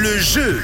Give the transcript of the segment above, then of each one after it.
le jeu.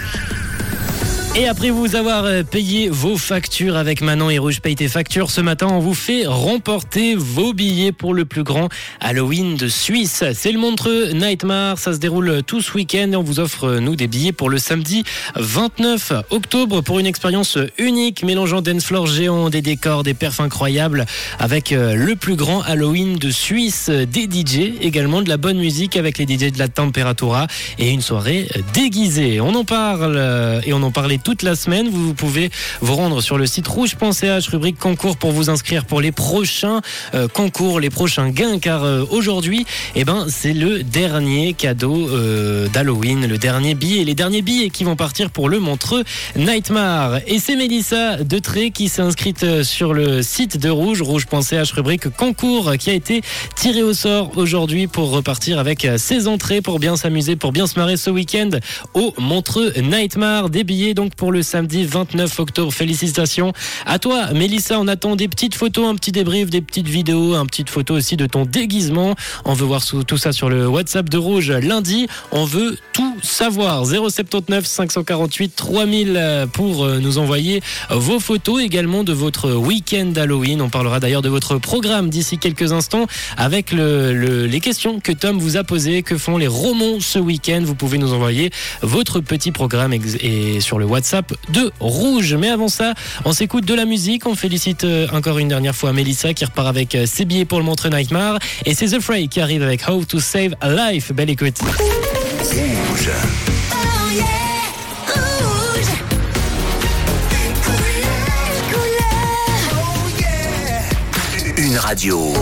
Et après vous avoir euh, payé vos factures avec Manon et Rouge Paye tes factures, ce matin on vous fait remporter vos billets pour le plus grand Halloween de Suisse. C'est le Montreux Nightmare, ça se déroule tout ce week-end et on vous offre euh, nous des billets pour le samedi 29 octobre pour une expérience unique mélangeant dance floor géant, des décors, des perfs incroyables avec euh, le plus grand Halloween de Suisse, des DJ, également de la bonne musique avec les DJ de la Temperatura et une soirée déguisée. On en parle et on en parlait toute la semaine. Vous pouvez vous rendre sur le site rouge.ch, rubrique concours pour vous inscrire pour les prochains euh, concours, les prochains gains, car euh, aujourd'hui, eh ben, c'est le dernier cadeau euh, d'Halloween, le dernier billet, les derniers billets qui vont partir pour le Montreux Nightmare. Et c'est Mélissa Detré qui s'est inscrite sur le site de Rouge, rouge.ch, rubrique concours, qui a été tiré au sort aujourd'hui pour repartir avec ses entrées, pour bien s'amuser, pour bien se marrer ce week-end au Montreux Nightmare. Des billets donc pour le samedi 29 octobre. Félicitations à toi, Mélissa. On attend des petites photos, un petit débrief, des petites vidéos, un petite photo aussi de ton déguisement. On veut voir tout ça sur le WhatsApp de Rouge lundi. On veut tout savoir. 079 548 3000 pour euh, nous envoyer vos photos également de votre week-end Halloween. On parlera d'ailleurs de votre programme d'ici quelques instants avec les questions que Tom vous a posées. Que font les romans ce week-end? Vous pouvez nous envoyer votre petit programme et sur le WhatsApp WhatsApp de Rouge. Mais avant ça, on s'écoute de la musique. On félicite euh, encore une dernière fois Melissa qui repart avec euh, ses billets pour le Montre Nightmare. Et c'est The Fray qui arrive avec How to Save a Life. Belle écoute. Rouge. Une radio.